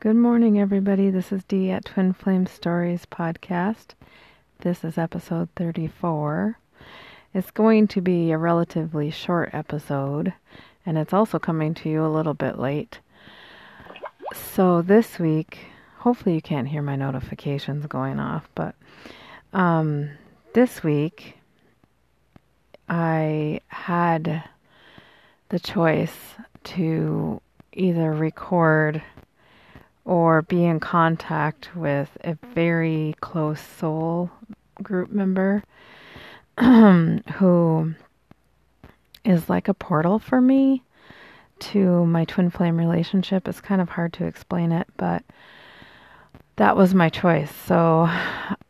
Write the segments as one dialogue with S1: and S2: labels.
S1: Good morning, everybody. This is Dee at Twin Flame Stories podcast. This is episode 34. It's going to be a relatively short episode, and it's also coming to you a little bit late. So, this week, hopefully, you can't hear my notifications going off, but um, this week, I had the choice to either record or be in contact with a very close soul group member who is like a portal for me to my twin flame relationship. It's kind of hard to explain it, but that was my choice. So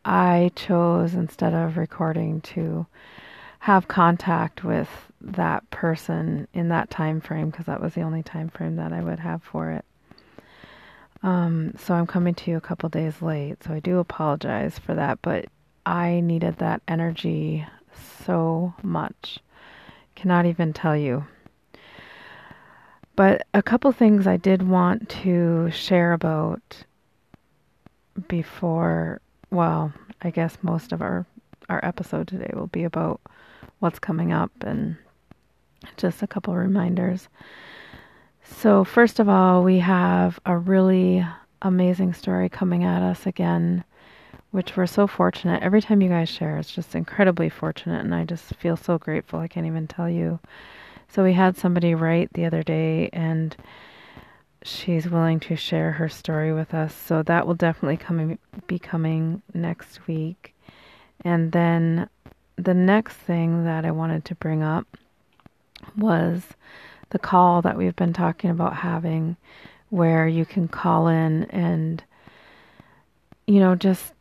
S1: I chose instead of recording to have contact with that person in that time frame because that was the only time frame that I would have for it. Um, so I'm coming to you a couple days late, so I do apologize for that, but I needed that energy so much. Cannot even tell you. But a couple things I did want to share about before, well, I guess most of our our episode today will be about what's coming up and just a couple reminders. So, first of all, we have a really amazing story coming at us again, which we're so fortunate. Every time you guys share, it's just incredibly fortunate, and I just feel so grateful. I can't even tell you. So, we had somebody write the other day, and she's willing to share her story with us. So, that will definitely come, be coming next week. And then the next thing that I wanted to bring up was the call that we've been talking about having where you can call in and you know just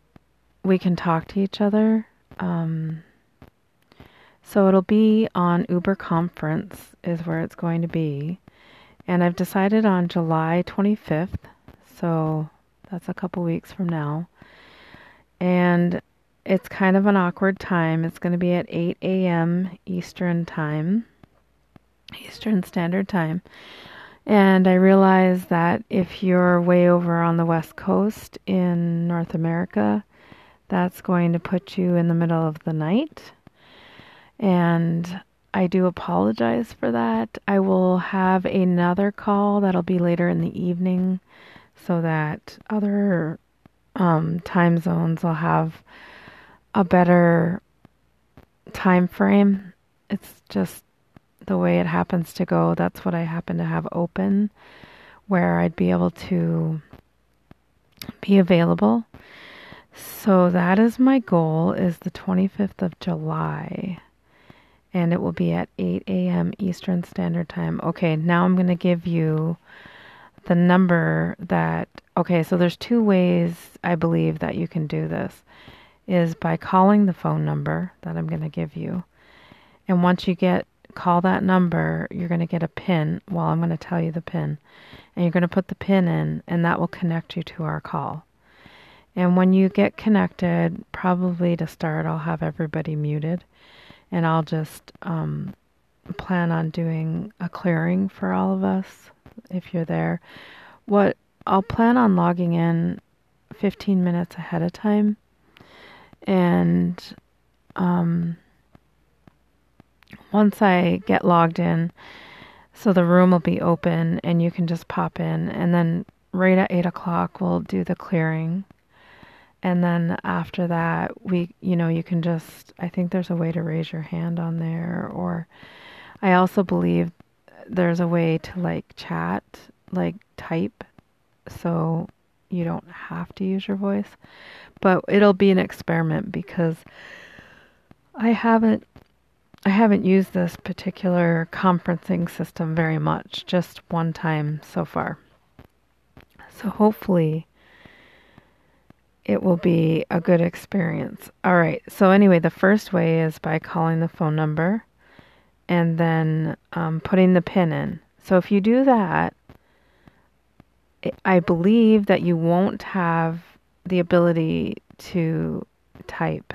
S1: we can talk to each other um, so it'll be on uber conference is where it's going to be. And i've decided on july 25th so that's a couple weeks from now. And it's kind of an awkward time. It's going to be at 8 a.m eastern time Eastern Standard Time. And I realize that if you're way over on the West Coast in North America, that's going to put you in the middle of the night. And I do apologize for that. I will have another call that'll be later in the evening so that other um, time zones will have a better time frame. It's just the way it happens to go, that's what I happen to have open, where I'd be able to be available. So that is my goal is the 25th of July and it will be at 8 a.m. Eastern Standard Time. Okay, now I'm going to give you the number that okay, so there's two ways I believe that you can do this is by calling the phone number that I'm going to give you. And once you get call that number, you're going to get a pin. Well, I'm going to tell you the pin. And you're going to put the pin in, and that will connect you to our call. And when you get connected, probably to start, I'll have everybody muted. And I'll just um, plan on doing a clearing for all of us if you're there. What I'll plan on logging in 15 minutes ahead of time. And um, once I get logged in, so the room will be open and you can just pop in. And then right at eight o'clock, we'll do the clearing. And then after that, we, you know, you can just, I think there's a way to raise your hand on there. Or I also believe there's a way to like chat, like type. So you don't have to use your voice. But it'll be an experiment because I haven't I haven't used this particular conferencing system very much, just one time so far. So hopefully it will be a good experience. All right. So, anyway, the first way is by calling the phone number and then um, putting the pin in. So, if you do that, I believe that you won't have the ability to type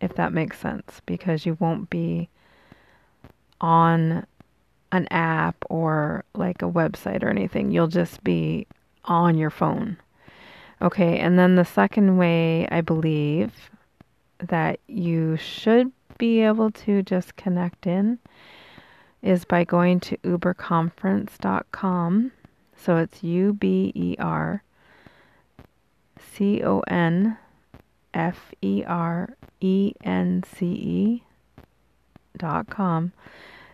S1: if that makes sense, because you won't be on an app or like a website or anything. You'll just be on your phone. Okay, and then the second way I believe that you should be able to just connect in is by going to uberconference.com. So it's U B E R C O N F E R E N C E dot com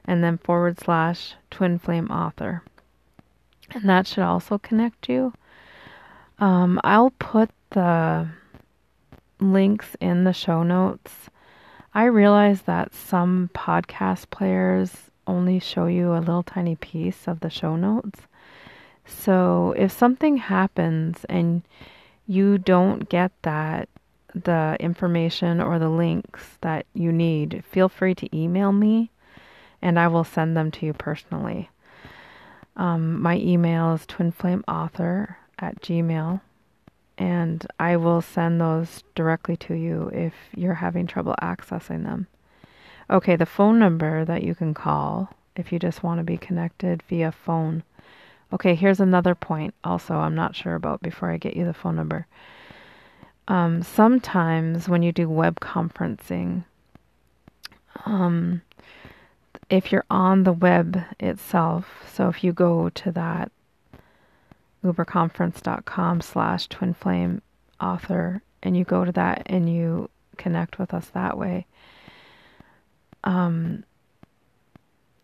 S1: and then forward slash twin flame author. And that should also connect you. Um, I'll put the links in the show notes. I realize that some podcast players only show you a little tiny piece of the show notes. So if something happens and you don't get that, the information or the links that you need, feel free to email me and I will send them to you personally. Um, my email is twinflameauthor at gmail and I will send those directly to you if you're having trouble accessing them. Okay, the phone number that you can call if you just want to be connected via phone. Okay, here's another point also I'm not sure about before I get you the phone number. Um, sometimes when you do web conferencing, um, if you're on the web itself, so if you go to that uberconference.com slash twinflame author and you go to that and you connect with us that way um,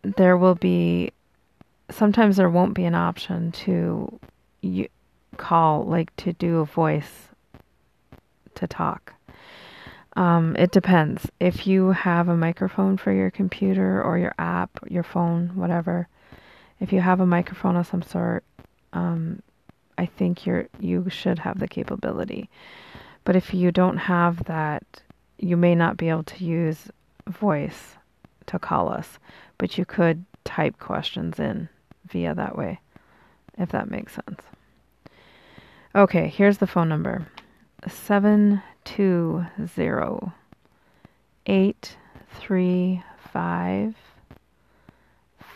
S1: there will be sometimes there won't be an option to call like to do a voice to talk um, it depends if you have a microphone for your computer or your app your phone whatever if you have a microphone of some sort um, I think you're you should have the capability. But if you don't have that, you may not be able to use voice to call us, but you could type questions in via that way, if that makes sense. Okay, here's the phone number 720 835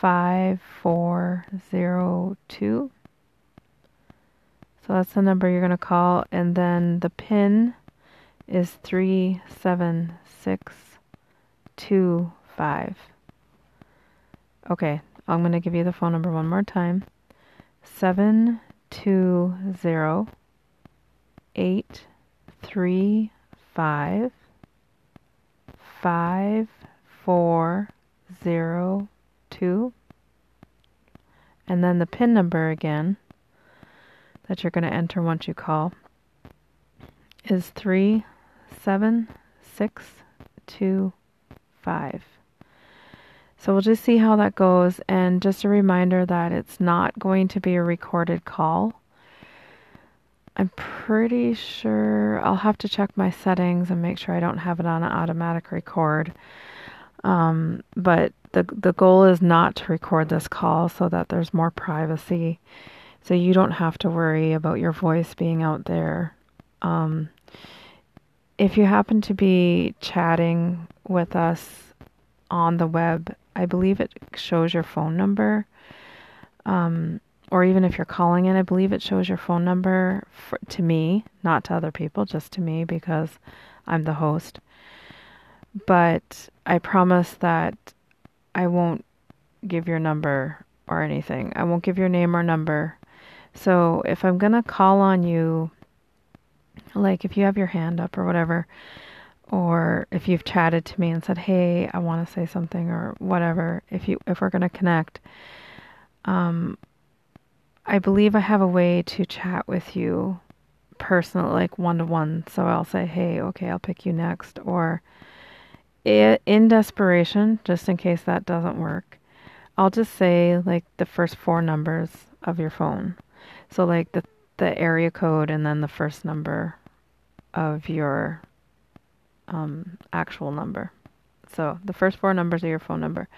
S1: 5402. So that's the number you're going to call. And then the PIN is 37625. Okay, I'm going to give you the phone number one more time 720 835 5402. And then the PIN number again that you're going to enter once you call is 37625. So we'll just see how that goes. And just a reminder that it's not going to be a recorded call. I'm pretty sure I'll have to check my settings and make sure I don't have it on automatic record. Um, but the the goal is not to record this call so that there's more privacy so you don't have to worry about your voice being out there. Um, if you happen to be chatting with us on the web, I believe it shows your phone number. Um, or even if you're calling in, I believe it shows your phone number for, to me, not to other people, just to me because I'm the host. But I promise that I won't give your number or anything. I won't give your name or number. So if I'm going to call on you, like if you have your hand up or whatever, or if you've chatted to me and said, "Hey, I want to say something," or whatever, if you if we're going to connect, um, I believe I have a way to chat with you personal, like one to one. So I'll say, "Hey, okay, I'll pick you next," or in desperation, just in case that doesn't work, I'll just say like the first four numbers of your phone. So like the the area code and then the first number of your um, actual number. So the first four numbers of your phone number,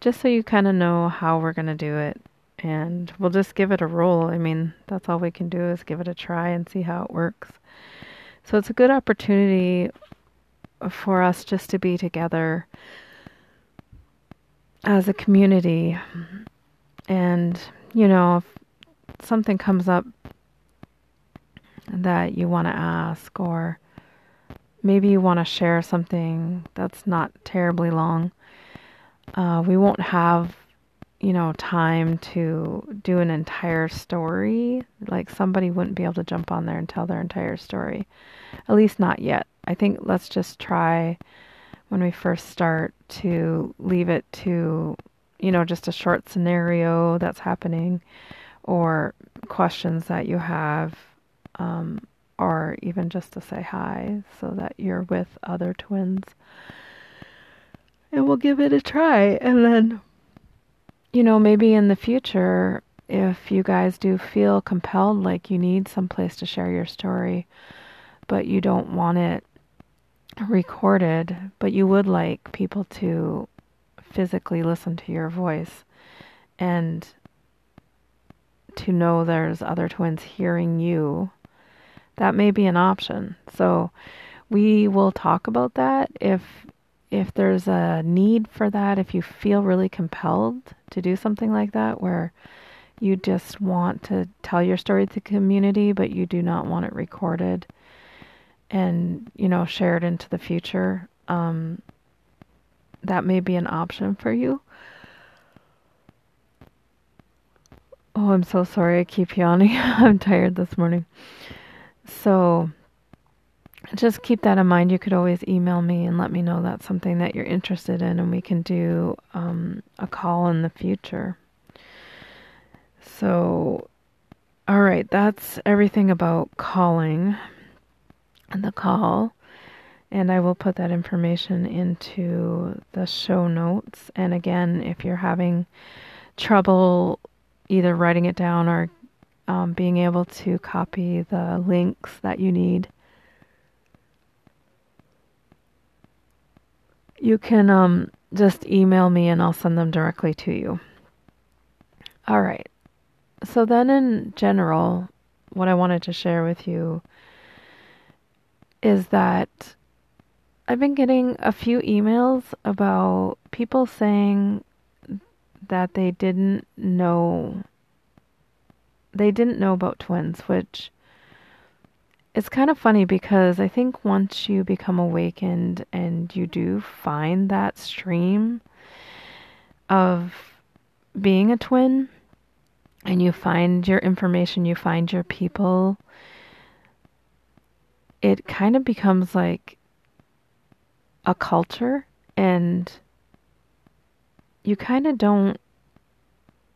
S1: just so you kind of know how we're gonna do it, and we'll just give it a roll. I mean, that's all we can do is give it a try and see how it works. So it's a good opportunity for us just to be together as a community and you know something comes up that you want to ask, or maybe you want to share something that's not terribly long. Uh, we won't have, you know, time to do an entire story. Like somebody wouldn't be able to jump on there and tell their entire story. At least not yet. I think let's just try when we first start to leave it to, you know, just a short scenario that's happening or questions that you have um, or even just to say hi so that you're with other twins. And we'll give it a try. And then, you know, maybe in the future, if you guys do feel compelled, like you need some place to share your story, but you don't want it recorded, but you would like people to physically listen to your voice and to know there's other twins hearing you that may be an option. So we will talk about that if if there's a need for that, if you feel really compelled to do something like that where you just want to tell your story to the community but you do not want it recorded and you know shared into the future um, that may be an option for you. Oh i'm so sorry i keep yawning. I'm tired this morning. So just keep that in mind. You could always email me and let me know that's something that you're interested in, and we can do um, a call in the future. So, all right, that's everything about calling and the call. And I will put that information into the show notes. And again, if you're having trouble either writing it down or um, being able to copy the links that you need. You can um, just email me and I'll send them directly to you. All right. So, then in general, what I wanted to share with you is that I've been getting a few emails about people saying that they didn't know they didn't know about twins, which is kind of funny because I think once you become awakened and you do find that stream of being a twin and you find your information, you find your people, it kind of becomes like a culture and you kind of don't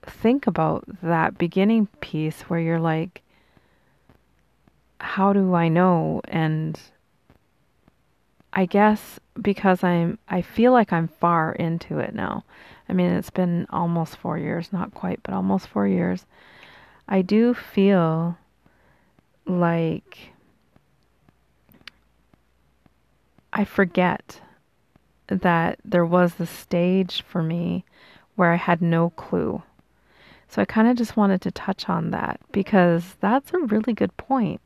S1: think about that beginning piece where you're like, how do I know? And I guess because I'm, I feel like I'm far into it now. I mean, it's been almost four years, not quite, but almost four years. I do feel like I forget that there was the stage for me where I had no clue so I kind of just wanted to touch on that because that's a really good point.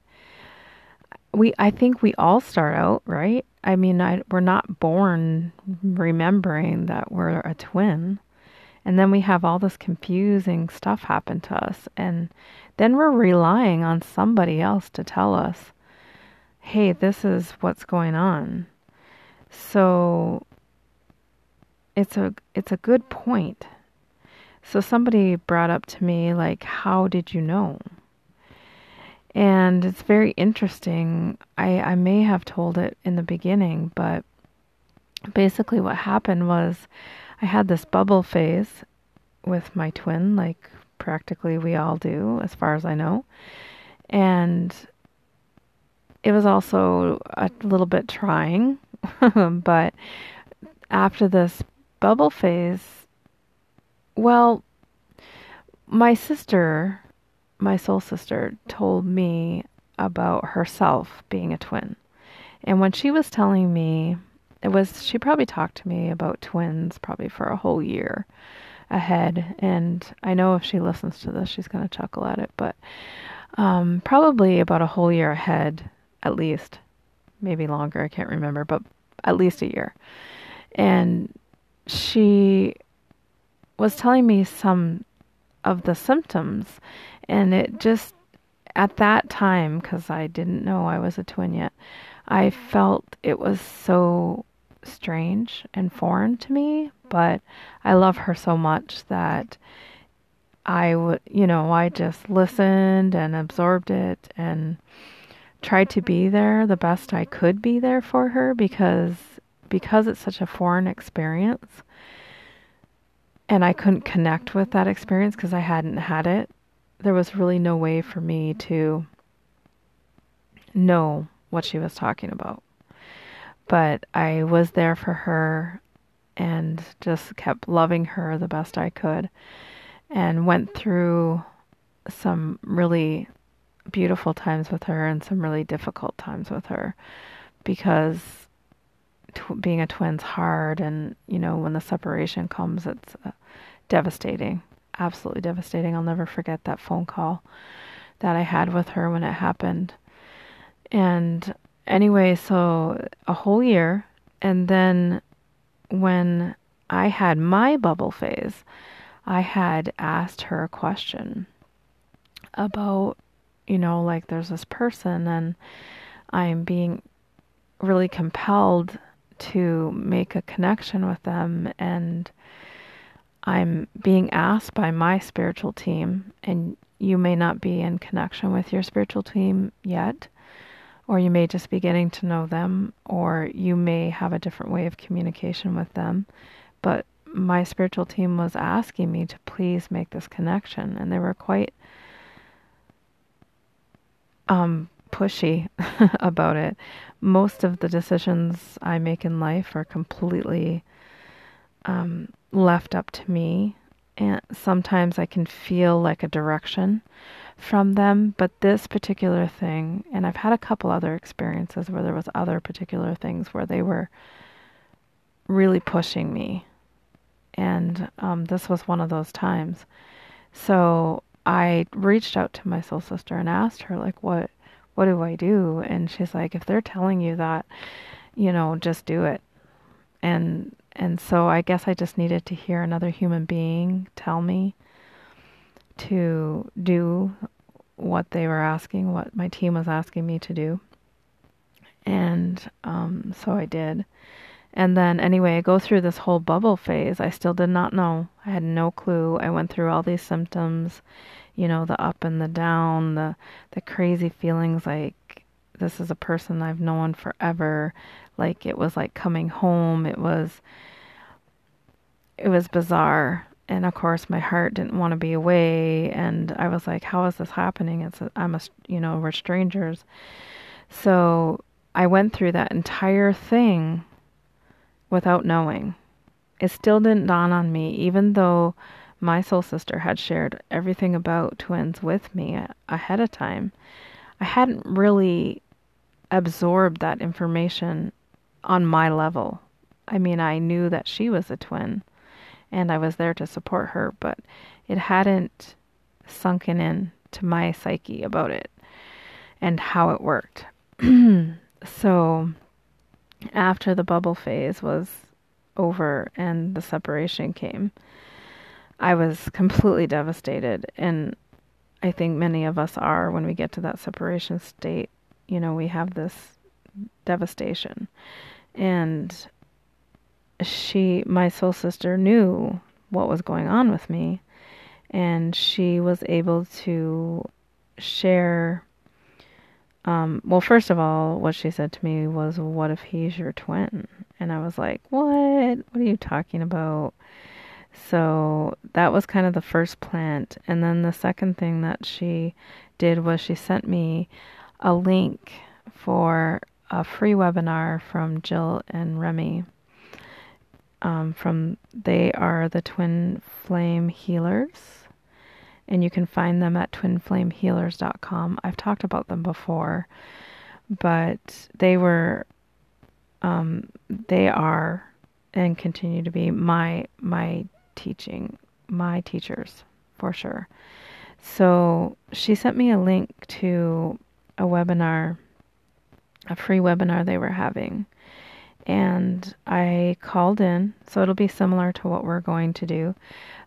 S1: We I think we all start out, right? I mean, I, we're not born remembering that we're a twin. And then we have all this confusing stuff happen to us and then we're relying on somebody else to tell us, "Hey, this is what's going on." So it's a it's a good point so somebody brought up to me, like, how did you know? And it's very interesting. I, I may have told it in the beginning, but basically what happened was I had this bubble phase with my twin, like practically we all do, as far as I know. And it was also a little bit trying, but after this bubble phase, well, my sister, my soul sister, told me about herself being a twin. And when she was telling me, it was, she probably talked to me about twins probably for a whole year ahead. And I know if she listens to this, she's going to chuckle at it, but um, probably about a whole year ahead, at least. Maybe longer, I can't remember, but at least a year. And she was telling me some of the symptoms, and it just at that time, because I didn't know I was a twin yet, I felt it was so strange and foreign to me, but I love her so much that I would, you know, I just listened and absorbed it and tried to be there the best I could be there for her because because it's such a foreign experience and I couldn't connect with that experience because I hadn't had it. There was really no way for me to know what she was talking about. But I was there for her and just kept loving her the best I could and went through some really beautiful times with her and some really difficult times with her because tw- being a twin's hard and you know when the separation comes it's uh, devastating absolutely devastating. I'll never forget that phone call that i had with her when it happened. And anyway so a whole year and then when i had my bubble phase i had asked her a question about you know, like there's this person and I'm being really compelled to make a connection with them and I'm being asked by my spiritual team and you may not be in connection with your spiritual team yet or you may just be getting to know them or you may have a different way of communication with them. But my spiritual team was asking me to please make this connection and they were quite um, pushy about it. Most of the decisions I make in life are completely um, left up to me. And sometimes I can feel like a direction from them. But this particular thing, and I've had a couple other experiences where there was other particular things where they were really pushing me. And um, this was one of those times. So I reached out to my soul sister and asked her like what what do I do? And she's like if they're telling you that, you know, just do it. And and so I guess I just needed to hear another human being tell me to do what they were asking, what my team was asking me to do. And um, so I did. And then, anyway, I go through this whole bubble phase. I still did not know. I had no clue. I went through all these symptoms, you know, the up and the down, the the crazy feelings like this is a person I've known forever. Like it was like coming home. It was it was bizarre. And of course, my heart didn't want to be away. And I was like, how is this happening? It's a, I'm a, you know, we're strangers. So I went through that entire thing without knowing. It still didn't dawn on me, even though my soul sister had shared everything about twins with me ahead of time. I hadn't really absorbed that information on my level. I mean, I knew that she was a twin and I was there to support her, but it hadn't sunken in to my psyche about it and how it worked. so after the bubble phase was over and the separation came, I was completely devastated. And I think many of us are when we get to that separation state. You know, we have this devastation. And she, my soul sister, knew what was going on with me. And she was able to share um, well, first of all, what she said to me was, What if he's your twin? And I was like, What? What are you talking about? So that was kind of the first plant. And then the second thing that she did was she sent me a link for a free webinar from Jill and Remy. Um, from they are the twin flame healers and you can find them at twinflamehealers.com. I've talked about them before, but they were, um, they are, and continue to be my my teaching, my teachers for sure. So she sent me a link to a webinar, a free webinar they were having. And I called in, so it'll be similar to what we're going to do,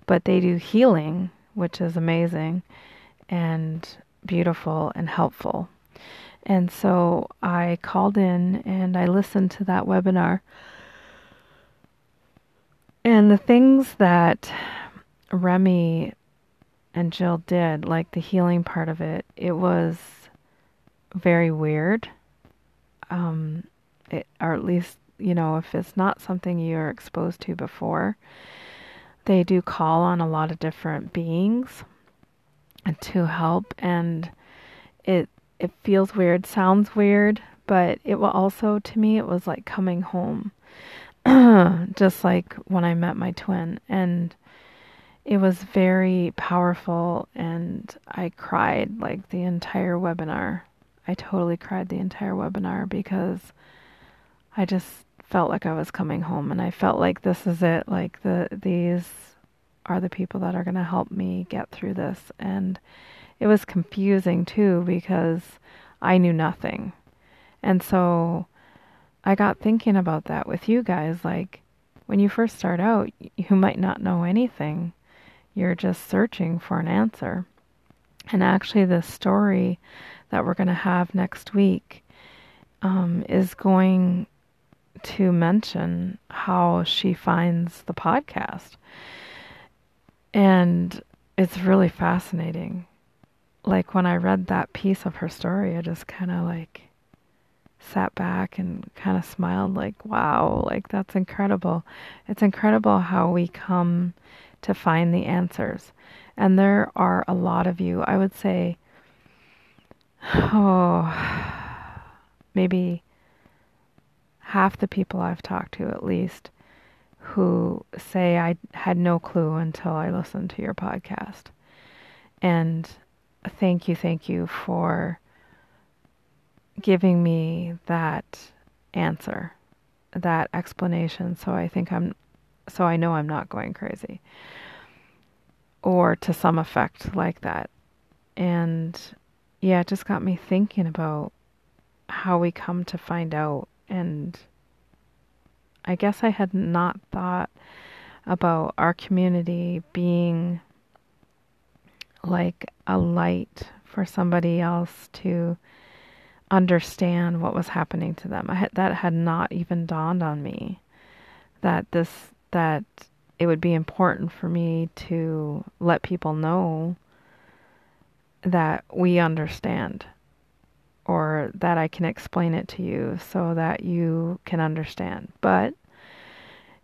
S1: but they do healing which is amazing. And beautiful and helpful. And so I called in and I listened to that webinar. And the things that Remy and Jill did, like the healing part of it, it was very weird. Um, it, or at least, you know, if it's not something you're exposed to before, they do call on a lot of different beings to help and it it feels weird, sounds weird, but it will also to me it was like coming home. Just like when I met my twin and it was very powerful and I cried like the entire webinar. I totally cried the entire webinar because I just felt like I was coming home and I felt like this is it like the these are the people that are going to help me get through this and it was confusing too because I knew nothing. And so I got thinking about that with you guys like when you first start out you might not know anything. You're just searching for an answer. And actually the story that we're going to have next week um, is going to mention how she finds the podcast. And it's really fascinating. Like when I read that piece of her story, I just kind of like sat back and kind of smiled, like, wow, like that's incredible. It's incredible how we come to find the answers. And there are a lot of you, I would say, oh, maybe half the people I've talked to at least who say I had no clue until I listened to your podcast. And thank you, thank you for giving me that answer, that explanation so I think I'm so I know I'm not going crazy. Or to some effect like that. And yeah, it just got me thinking about how we come to find out and I guess I had not thought about our community being like a light for somebody else to understand what was happening to them. Had, that had not even dawned on me that this that it would be important for me to let people know that we understand or that I can explain it to you so that you can understand. But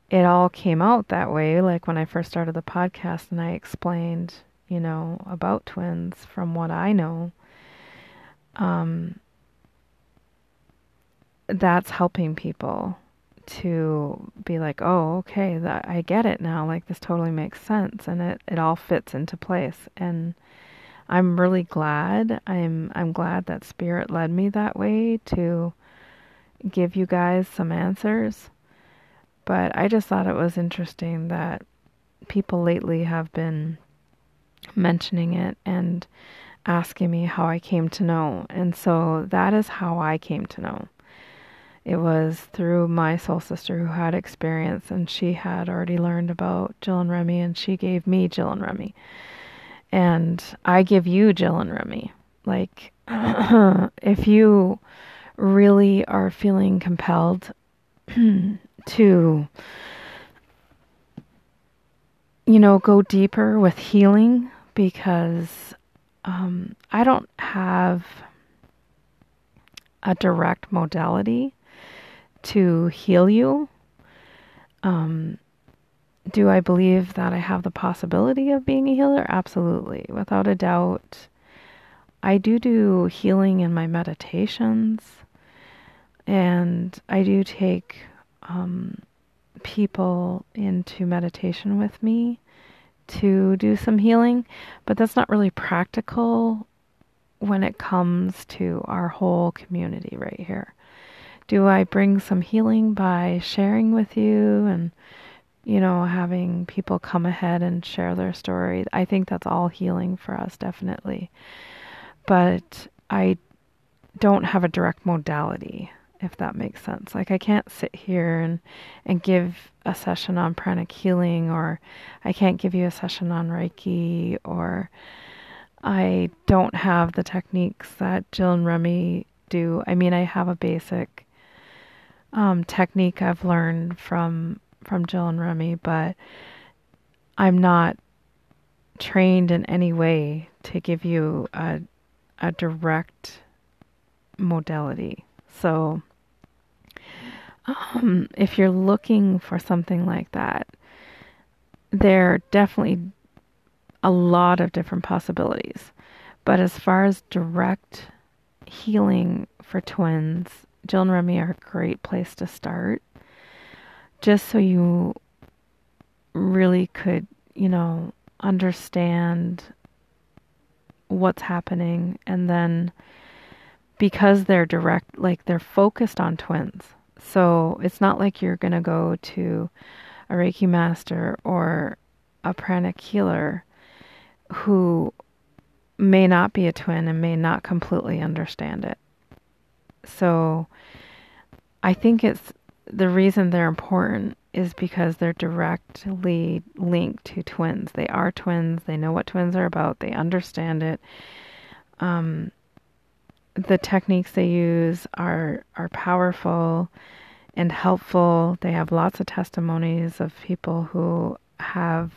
S1: it all came out that way, like when I first started the podcast and I explained, you know, about twins from what I know. Um, that's helping people to be like, oh, okay, that I get it now. Like this totally makes sense, and it it all fits into place. And I'm really glad. I'm I'm glad that spirit led me that way to give you guys some answers. But I just thought it was interesting that people lately have been mentioning it and asking me how I came to know. And so that is how I came to know. It was through my soul sister who had experience and she had already learned about Jill and Remy and she gave me Jill and Remy and I give you Jill and Remy. Like, if you really are feeling compelled to, you know, go deeper with healing, because um, I don't have a direct modality to heal you. Um, do I believe that I have the possibility of being a healer? Absolutely, without a doubt. I do do healing in my meditations, and I do take um, people into meditation with me to do some healing, but that's not really practical when it comes to our whole community right here. Do I bring some healing by sharing with you and you know, having people come ahead and share their story. I think that's all healing for us, definitely. But I don't have a direct modality, if that makes sense. Like I can't sit here and and give a session on pranic healing, or I can't give you a session on Reiki, or I don't have the techniques that Jill and Remy do. I mean, I have a basic um, technique I've learned from from Jill and Remy, but I'm not trained in any way to give you a a direct modality. So, um, if you're looking for something like that, there are definitely a lot of different possibilities. But as far as direct healing for twins, Jill and Remy are a great place to start. Just so you really could, you know, understand what's happening and then because they're direct like they're focused on twins so it's not like you're going to go to a reiki master or a pranic healer who may not be a twin and may not completely understand it so i think it's the reason they're important is because they're directly linked to twins. They are twins. They know what twins are about. They understand it. Um, the techniques they use are are powerful and helpful. They have lots of testimonies of people who have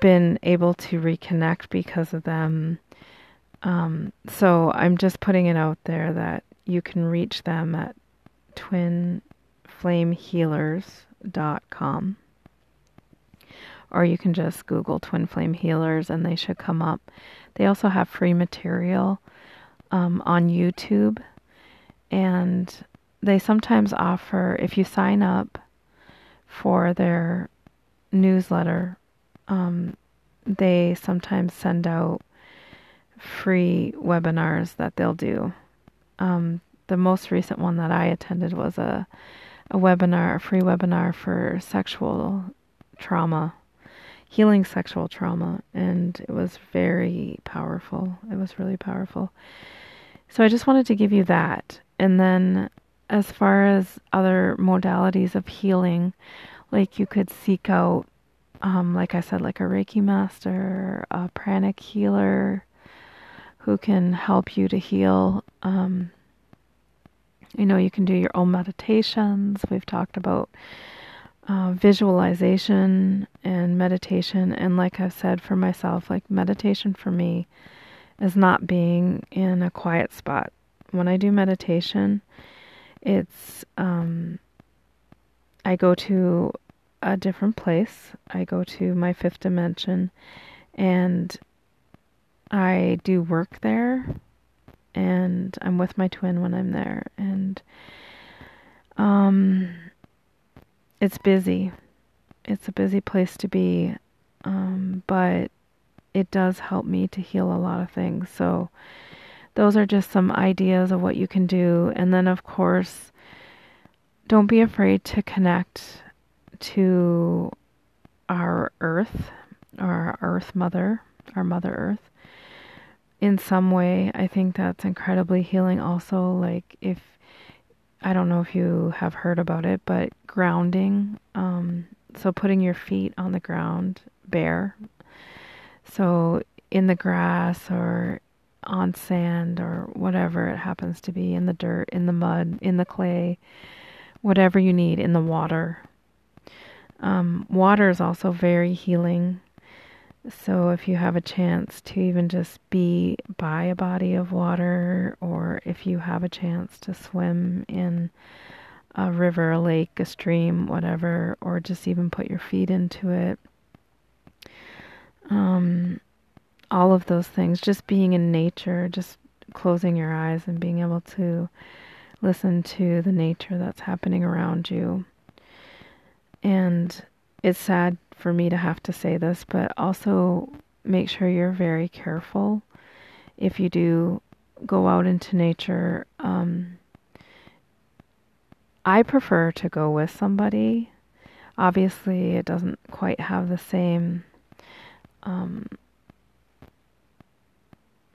S1: been able to reconnect because of them. Um, so I'm just putting it out there that you can reach them at twin twinflamehealers.com. Or you can just Google Twin Flame Healers and they should come up. They also have free material um, on YouTube. And they sometimes offer, if you sign up for their newsletter, um, they sometimes send out free webinars that they'll do. Um, the most recent one that I attended was a a webinar, a free webinar for sexual trauma, healing sexual trauma, and it was very powerful. It was really powerful. So I just wanted to give you that. And then as far as other modalities of healing, like you could seek out, um, like I said, like a Reiki master, a pranic healer who can help you to heal. Um, you know, you can do your own meditations. We've talked about uh, visualization and meditation. And like I've said for myself, like meditation for me is not being in a quiet spot. When I do meditation, it's, um, I go to a different place. I go to my fifth dimension and I do work there and I'm with my twin when I'm there and um it's busy. It's a busy place to be. Um but it does help me to heal a lot of things. So those are just some ideas of what you can do and then of course don't be afraid to connect to our earth, our earth mother, our mother earth in some way. I think that's incredibly healing also like if I don't know if you have heard about it, but grounding um so putting your feet on the ground bare. So in the grass or on sand or whatever it happens to be in the dirt, in the mud, in the clay, whatever you need in the water. Um, water is also very healing. So, if you have a chance to even just be by a body of water, or if you have a chance to swim in a river, a lake, a stream, whatever, or just even put your feet into it, um, all of those things, just being in nature, just closing your eyes and being able to listen to the nature that's happening around you. And it's sad for me to have to say this, but also make sure you're very careful if you do go out into nature. Um, I prefer to go with somebody. Obviously, it doesn't quite have the same um,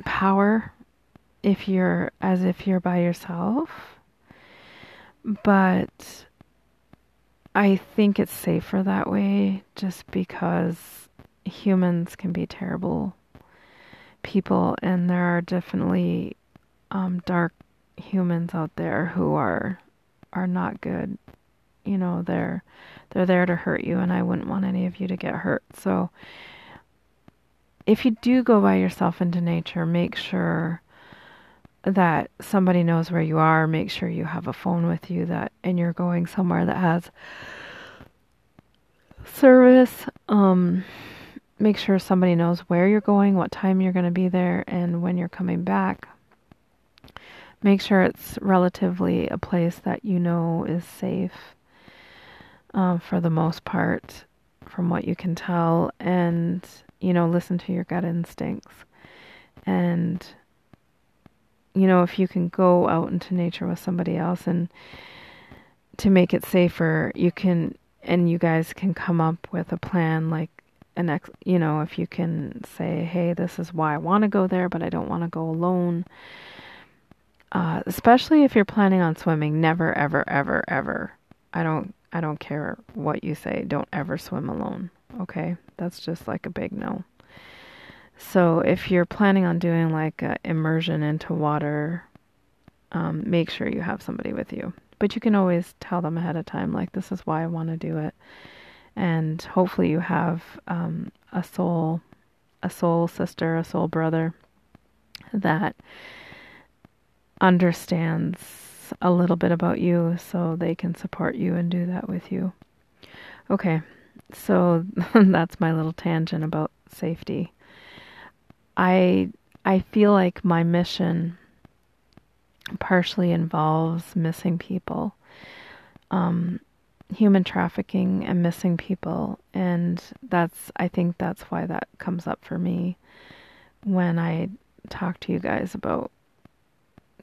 S1: power if you're as if you're by yourself. But I think it's safer that way just because humans can be terrible people, and there are definitely um, dark humans out there who are are not good. You know, they're they're there to hurt you, and I wouldn't want any of you to get hurt. So, if you do go by yourself into nature, make sure that somebody knows where you are. Make sure you have a phone with you that, and you're going somewhere that has service. Um, make sure somebody knows where you're going, what time you're going to be there, and when you're coming back. Make sure it's relatively a place that you know is safe um, for the most part, from what you can tell, and you know, listen to your gut instincts. And you know, if you can go out into nature with somebody else and to make it safer, you can and you guys can come up with a plan like an ex you know if you can say hey this is why i want to go there but i don't want to go alone. Uh, especially if you're planning on swimming never ever ever ever. I don't i don't care what you say don't ever swim alone okay? That's just like a big no so if you're planning on doing like immersion into water um, make sure you have somebody with you but you can always tell them ahead of time, like, this is why I want to do it. And hopefully you have um, a soul, a soul sister, a soul brother that understands a little bit about you so they can support you and do that with you. Okay, so that's my little tangent about safety. I I feel like my mission partially involves missing people, um, human trafficking, and missing people. And that's, I think that's why that comes up for me when I talk to you guys about,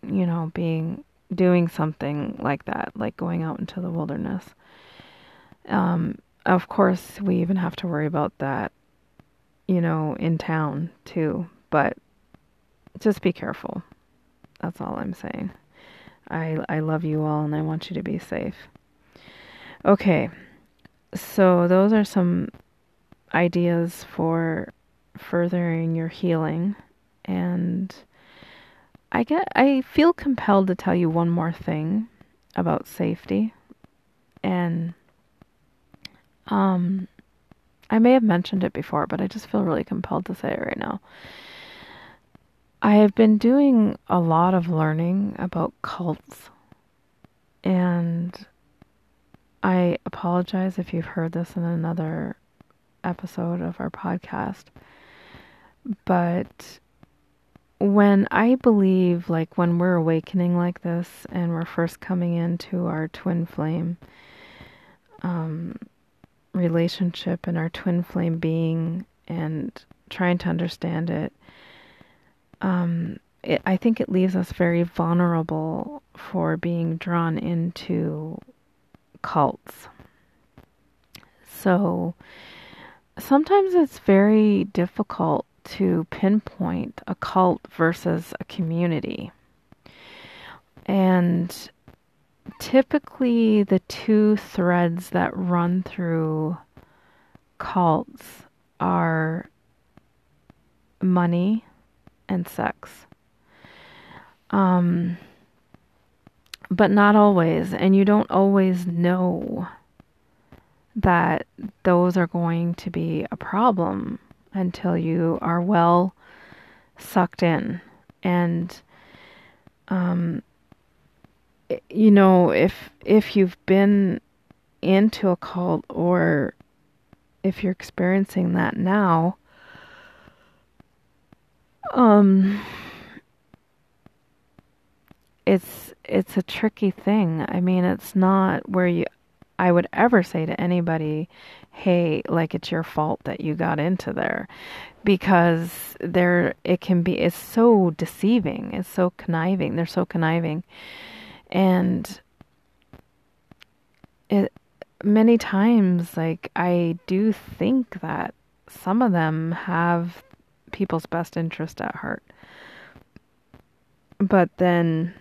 S1: you know, being, doing something like that, like going out into the wilderness. Um, of course, we even have to worry about that, you know, in town too, but just be careful. That's all I'm saying. I I love you all and I want you to be safe. Okay. So those are some ideas for furthering your healing and I get I feel compelled to tell you one more thing about safety and um I may have mentioned it before, but I just feel really compelled to say it right now. I have been doing a lot of learning about cults, and I apologize if you've heard this in another episode of our podcast. But when I believe, like when we're awakening like this and we're first coming into our twin flame um, relationship and our twin flame being and trying to understand it, um, it, I think it leaves us very vulnerable for being drawn into cults. So sometimes it's very difficult to pinpoint a cult versus a community. And typically, the two threads that run through cults are money and sex. Um, but not always. And you don't always know that those are going to be a problem until you are well sucked in. And, um, you know, if if you've been into a cult or if you're experiencing that now, um, it's it's a tricky thing. I mean, it's not where you I would ever say to anybody, "Hey, like it's your fault that you got into there." Because there it can be it's so deceiving. It's so conniving. They're so conniving. And it many times like I do think that some of them have people's best interest at heart. But then,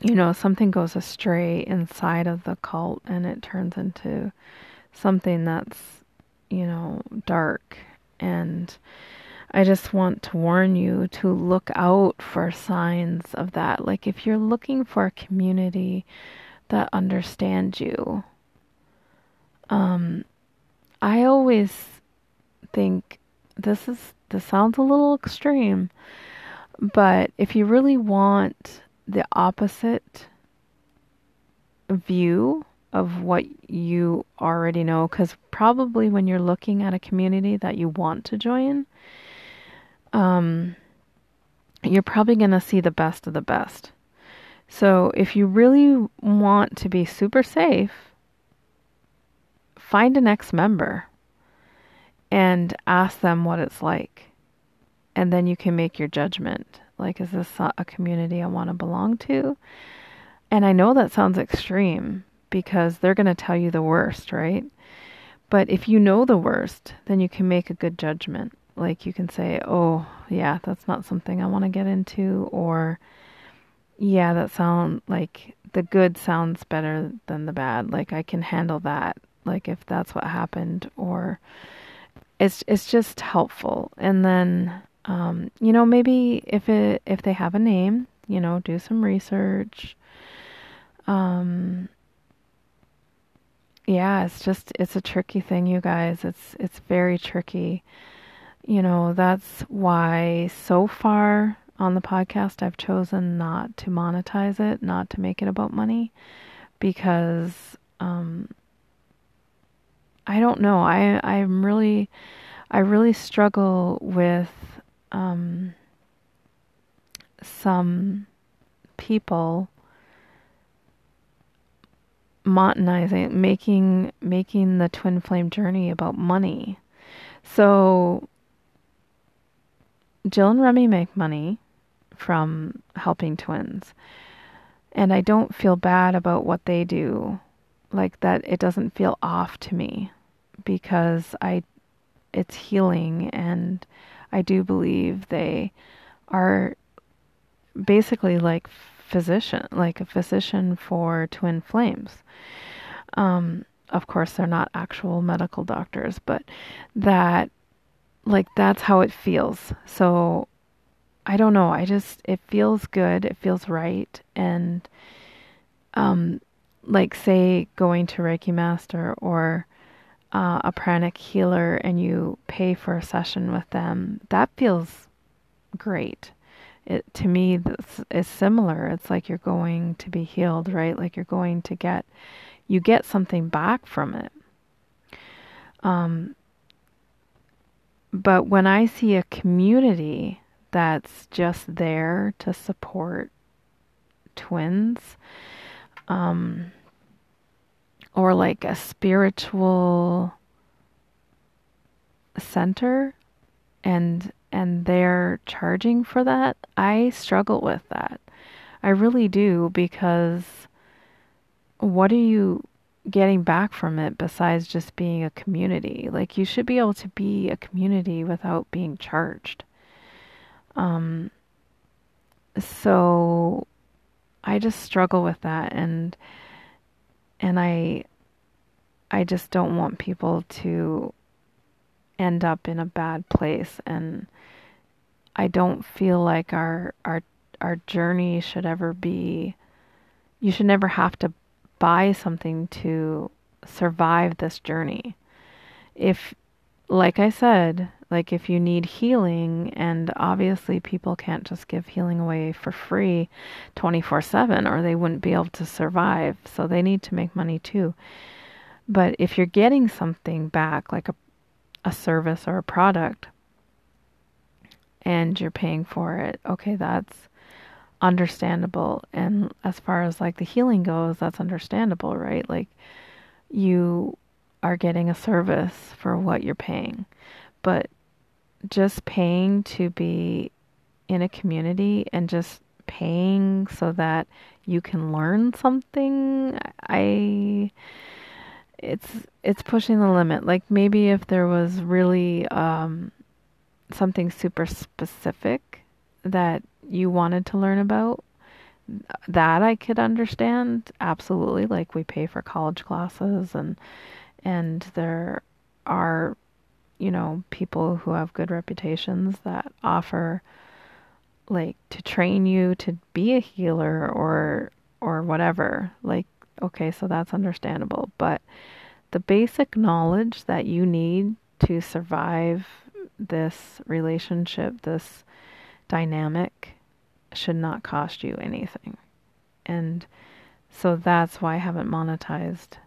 S1: you know, something goes astray inside of the cult and it turns into something that's, you know, dark. And I just want to warn you to look out for signs of that. Like if you're looking for a community that understands you, um, I always think this is this sounds a little extreme, but if you really want the opposite view of what you already know, because probably when you're looking at a community that you want to join, um, you're probably going to see the best of the best. So if you really want to be super safe, find an ex member and ask them what it's like. And then you can make your judgment. Like, is this a community I want to belong to? And I know that sounds extreme because they're going to tell you the worst, right? But if you know the worst, then you can make a good judgment like you can say, "Oh, yeah, that's not something I want to get into," or "Yeah, that sound like the good sounds better than the bad. Like I can handle that." Like if that's what happened, or it's it's just helpful. And then, um, you know, maybe if it if they have a name, you know, do some research. Um, yeah, it's just it's a tricky thing, you guys. It's it's very tricky you know, that's why so far on the podcast I've chosen not to monetize it, not to make it about money, because um, I don't know. I I'm really I really struggle with um, some people monetizing making making the twin flame journey about money. So Jill and Remy make money from helping twins. And I don't feel bad about what they do. Like that it doesn't feel off to me because I it's healing and I do believe they are basically like physician, like a physician for twin flames. Um, of course, they're not actual medical doctors, but that like that's how it feels. So I don't know. I just it feels good. It feels right. And um like say going to Reiki master or uh, a pranic healer and you pay for a session with them, that feels great. It to me this is similar. It's like you're going to be healed, right? Like you're going to get you get something back from it. Um, but when I see a community that's just there to support twins, um, or like a spiritual center and and they're charging for that, I struggle with that. I really do because what are you getting back from it besides just being a community. Like you should be able to be a community without being charged. Um so I just struggle with that and and I I just don't want people to end up in a bad place and I don't feel like our our our journey should ever be you should never have to buy something to survive this journey. If, like I said, like if you need healing, and obviously people can't just give healing away for free 24 7 or they wouldn't be able to survive. So they need to make money too. But if you're getting something back, like a, a service or a product, and you're paying for it, okay, that's understandable. And as far as like the healing goes, that's understandable, right? Like you are getting a service for what you're paying. But just paying to be in a community and just paying so that you can learn something, I it's it's pushing the limit. Like maybe if there was really um something super specific that you wanted to learn about, that I could understand absolutely. Like we pay for college classes and and there are you know, people who have good reputations that offer like to train you to be a healer or or whatever. Like okay, so that's understandable, but the basic knowledge that you need to survive this relationship, this dynamic should not cost you anything. And so that's why I haven't monetized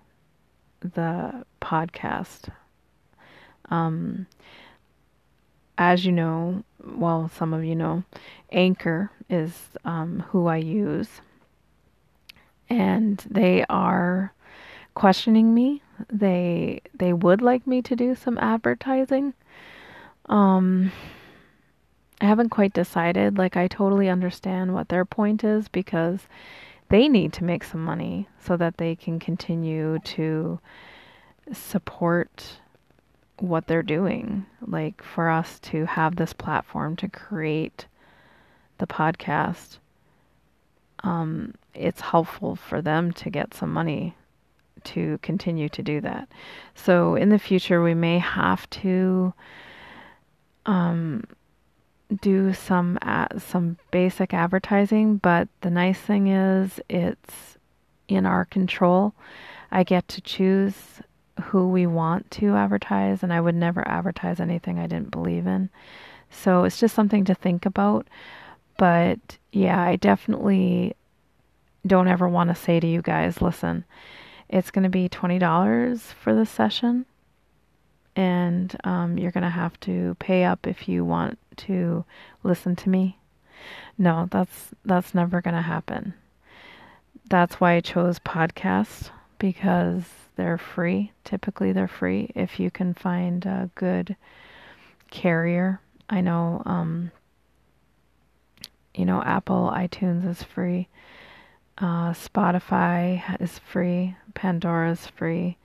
S1: the podcast. Um, as you know, well, some of you know, Anchor is um, who I use. And they are questioning me. They they would like me to do some advertising. Um, I haven't quite decided. Like I totally understand what their point is because they need to make some money so that they can continue to support what they're doing. Like for us to have this platform to create the podcast, um, it's helpful for them to get some money to continue to do that. So in the future, we may have to um, do some some basic advertising, but the nice thing is it's in our control. I get to choose who we want to advertise, and I would never advertise anything I didn't believe in. So it's just something to think about. But yeah, I definitely don't ever want to say to you guys, listen, it's going to be $20 for the session, and um, you're going to have to pay up if you want to listen to me. No, that's that's never going to happen. That's why I chose podcasts because they're free. Typically, they're free if you can find a good carrier. I know, um, you know, Apple iTunes is free. Uh, Spotify is free. Pandora is free.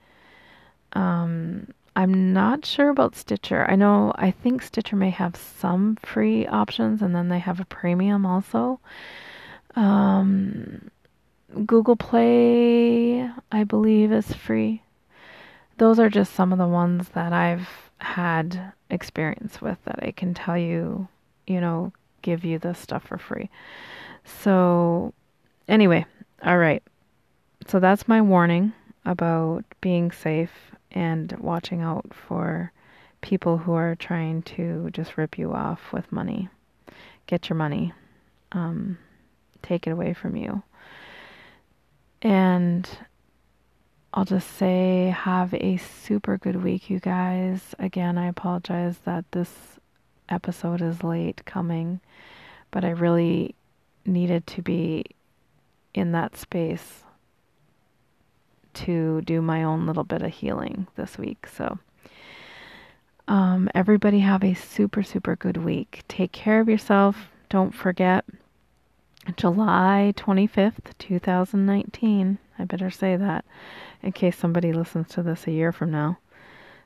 S1: Um, I'm not sure about Stitcher. I know, I think Stitcher may have some free options and then they have a premium also. Um, Google Play, I believe, is free. Those are just some of the ones that I've had experience with that I can tell you, you know, give you this stuff for free. So, anyway, all right. So that's my warning about being safe and watching out for people who are trying to just rip you off with money. Get your money. Um, take it away from you. And I'll just say, have a super good week, you guys. Again, I apologize that this episode is late coming, but I really needed to be in that space to do my own little bit of healing this week. So, um, everybody have a super, super good week. Take care of yourself. Don't forget July 25th, 2019. I better say that in case somebody listens to this a year from now.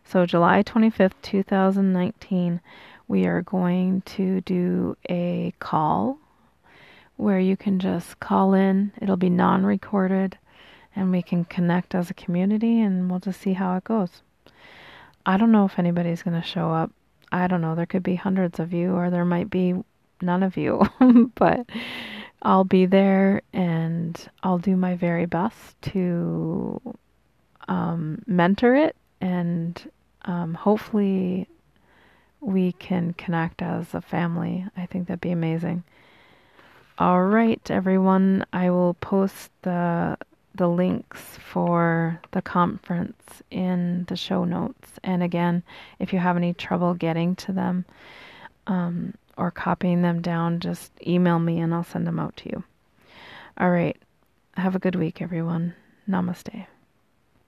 S1: So, July 25th, 2019, we are going to do a call where you can just call in. It'll be non recorded and we can connect as a community and we'll just see how it goes. I don't know if anybody's going to show up. I don't know. There could be hundreds of you or there might be none of you, but I'll be there and I'll do my very best to um, mentor it and um, hopefully we can connect as a family. I think that'd be amazing. All right, everyone. I will post the the links for the conference in the show notes. And again, if you have any trouble getting to them, um, or copying them down, just email me and I'll send them out to you. All right. Have a good week, everyone. Namaste.